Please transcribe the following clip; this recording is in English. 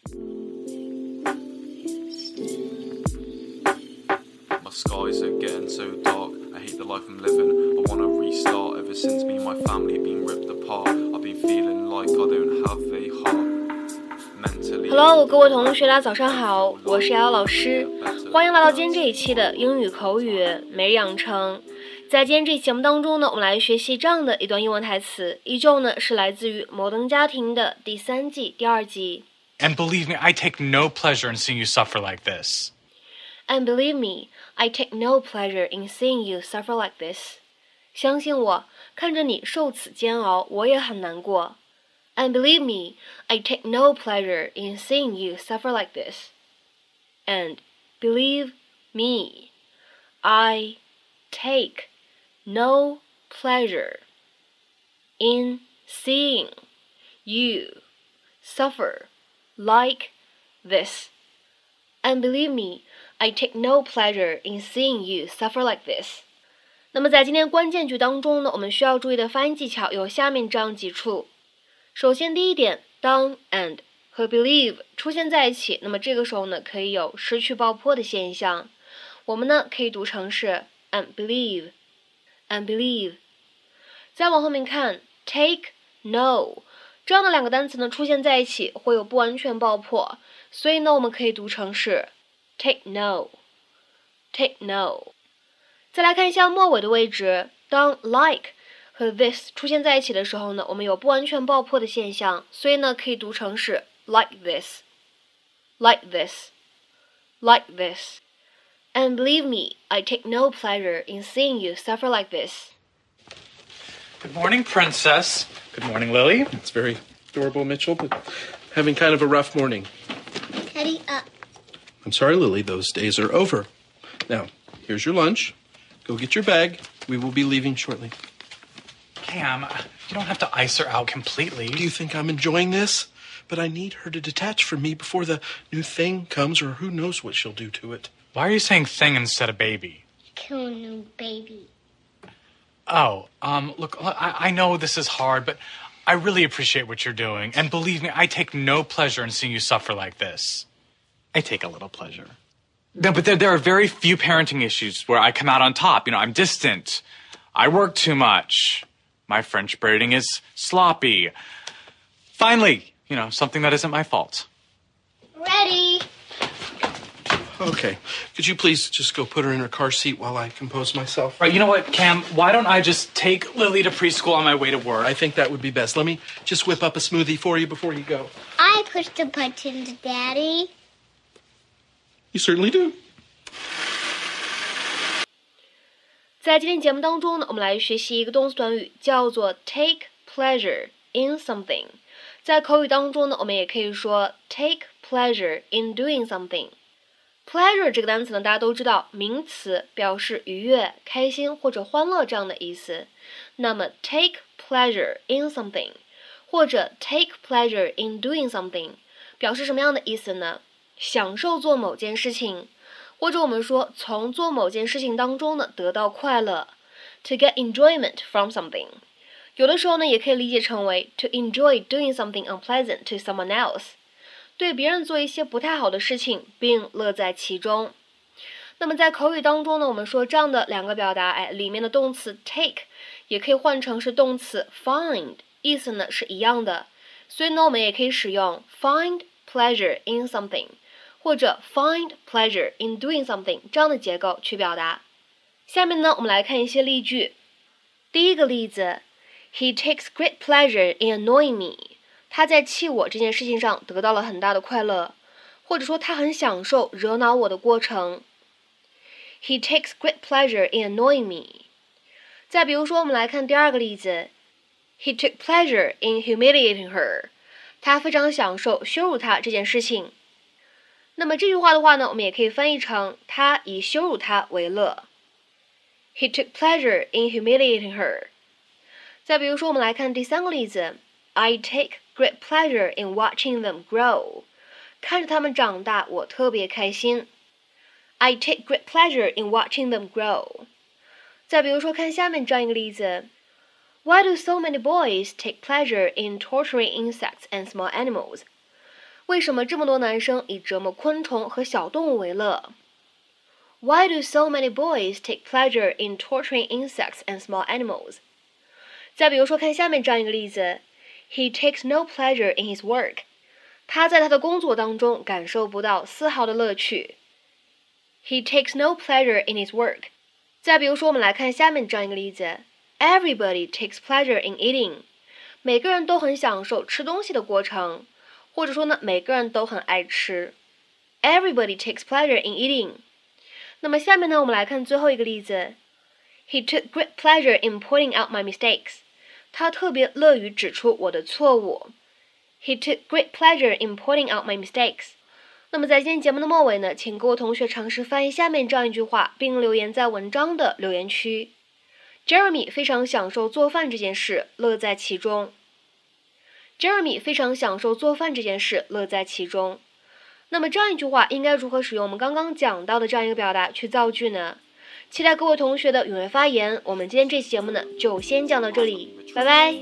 My skies are getting so dark. I hate the life I'm living. I wanna restart. Ever since me and my family been ripped apart, I've been feeling like I don't have a heart. Mentally. Hello，各位同学，大家早上好，我是瑶瑶老师，欢迎来到今天这一期的英语口语每日养成。在今天这期节目当中呢，我们来学习这样的一段英文台词，依旧呢是来自于《摩登家庭》的第三季第二集。And believe me, I take no pleasure in seeing you suffer like this. And believe me, I take no pleasure in seeing you suffer like this. 相信我，看着你受此煎熬，我也很难过。And believe me, I take no pleasure in seeing you suffer like this. And believe me, I take no pleasure in seeing you suffer like this. And believe me, I take no pleasure in seeing you suffer like this. 那么在今天关键句当中呢，我们需要注意的发音技巧有下面这样几处。首先，第一点，当 and 和 believe 出现在一起，那么这个时候呢，可以有失去爆破的现象。我们呢可以读成是 and believe，and believe。再往后面看，take no 这样的两个单词呢出现在一起会有不完全爆破，所以呢我们可以读成是 take no，take no。再来看一下末尾的位置，当 like 和 this 出现在一起的时候呢，我们有不完全爆破的现象，所以呢可以读成是 like this，like this，like this。And believe me, I take no pleasure in seeing you suffer like this. Good morning, Princess. Good morning, Lily. It's very adorable, Mitchell, but having kind of a rough morning. Teddy up. I'm sorry, Lily, those days are over. Now, here's your lunch. Go get your bag. We will be leaving shortly. Cam, you don't have to ice her out completely. Do you think I'm enjoying this? But I need her to detach from me before the new thing comes, or who knows what she'll do to it. Why are you saying thing instead of baby? Kill a new baby. Oh, um, look, I, I know this is hard, but I really appreciate what you're doing. And believe me, I take no pleasure in seeing you suffer like this. I take a little pleasure. No, but there, there are very few parenting issues where I come out on top. You know, I'm distant. I work too much. My French braiding is sloppy. Finally, you know, something that isn't my fault. Ready? Okay. Could you please just go put her in her car seat while I compose myself? Right, you know what, Cam? Why don't I just take Lily to preschool on my way to work? I think that would be best. Let me just whip up a smoothie for you before you go. I push the buttons, Daddy. You certainly do. 在今天节目当中呢，我们来学习一个动词短语，叫做 take pleasure in something。在口语当中呢，我们也可以说 take pleasure in doing something。 Pleasure 这个单词呢，大家都知道，名词表示愉悦、开心或者欢乐这样的意思。那么 take pleasure in something，或者 take pleasure in doing something，表示什么样的意思呢？享受做某件事情。或者我们说从做某件事情当中呢得到快乐，to get enjoyment from something。有的时候呢也可以理解成为 to enjoy doing something unpleasant to someone else，对别人做一些不太好的事情并乐在其中。那么在口语当中呢，我们说这样的两个表达，哎，里面的动词 take 也可以换成是动词 find，意思呢是一样的。所以呢，我们也可以使用 find pleasure in something。或者 find pleasure in doing something 这样的结构去表达。下面呢，我们来看一些例句。第一个例子，He takes great pleasure in annoying me。他在气我这件事情上得到了很大的快乐，或者说他很享受惹恼我的过程。He takes great pleasure in annoying me。再比如说，我们来看第二个例子，He took pleasure in humiliating her。他非常享受羞辱她这件事情。那么这句话的话呢，我们也可以翻译成他以羞辱她为乐。He took pleasure in humiliating her。再比如说，我们来看第三个例子，I take great pleasure in watching them grow。看着他们长大，我特别开心。I take great pleasure in watching them grow。再比如说，看下面这样一个例子，Why do so many boys take pleasure in torturing insects and small animals？ 为什么这么多男生以折磨昆虫和小动物为乐？Why do so many boys take pleasure in torturing insects and small animals？再比如说，看下面这样一个例子 ：He takes no pleasure in his work。他在他的工作当中感受不到丝毫的乐趣。He takes no pleasure in his work。再比如说，我们来看下面这样一个例子：Everybody takes pleasure in eating。每个人都很享受吃东西的过程。或者说呢，每个人都很爱吃。Everybody takes pleasure in eating。那么下面呢，我们来看最后一个例子。He took great pleasure in pointing out my mistakes。 他特别乐于指出我的错误。He took great pleasure in pointing out my mistakes。那么在今天节目的末尾呢，请各位同学尝试翻译下面这样一句话，并留言在文章的留言区。Jeremy 非常享受做饭这件事，乐在其中。Jeremy 非常享受做饭这件事，乐在其中。那么这样一句话应该如何使用我们刚刚讲到的这样一个表达去造句呢？期待各位同学的踊跃发言。我们今天这期节目呢，就先讲到这里，拜拜。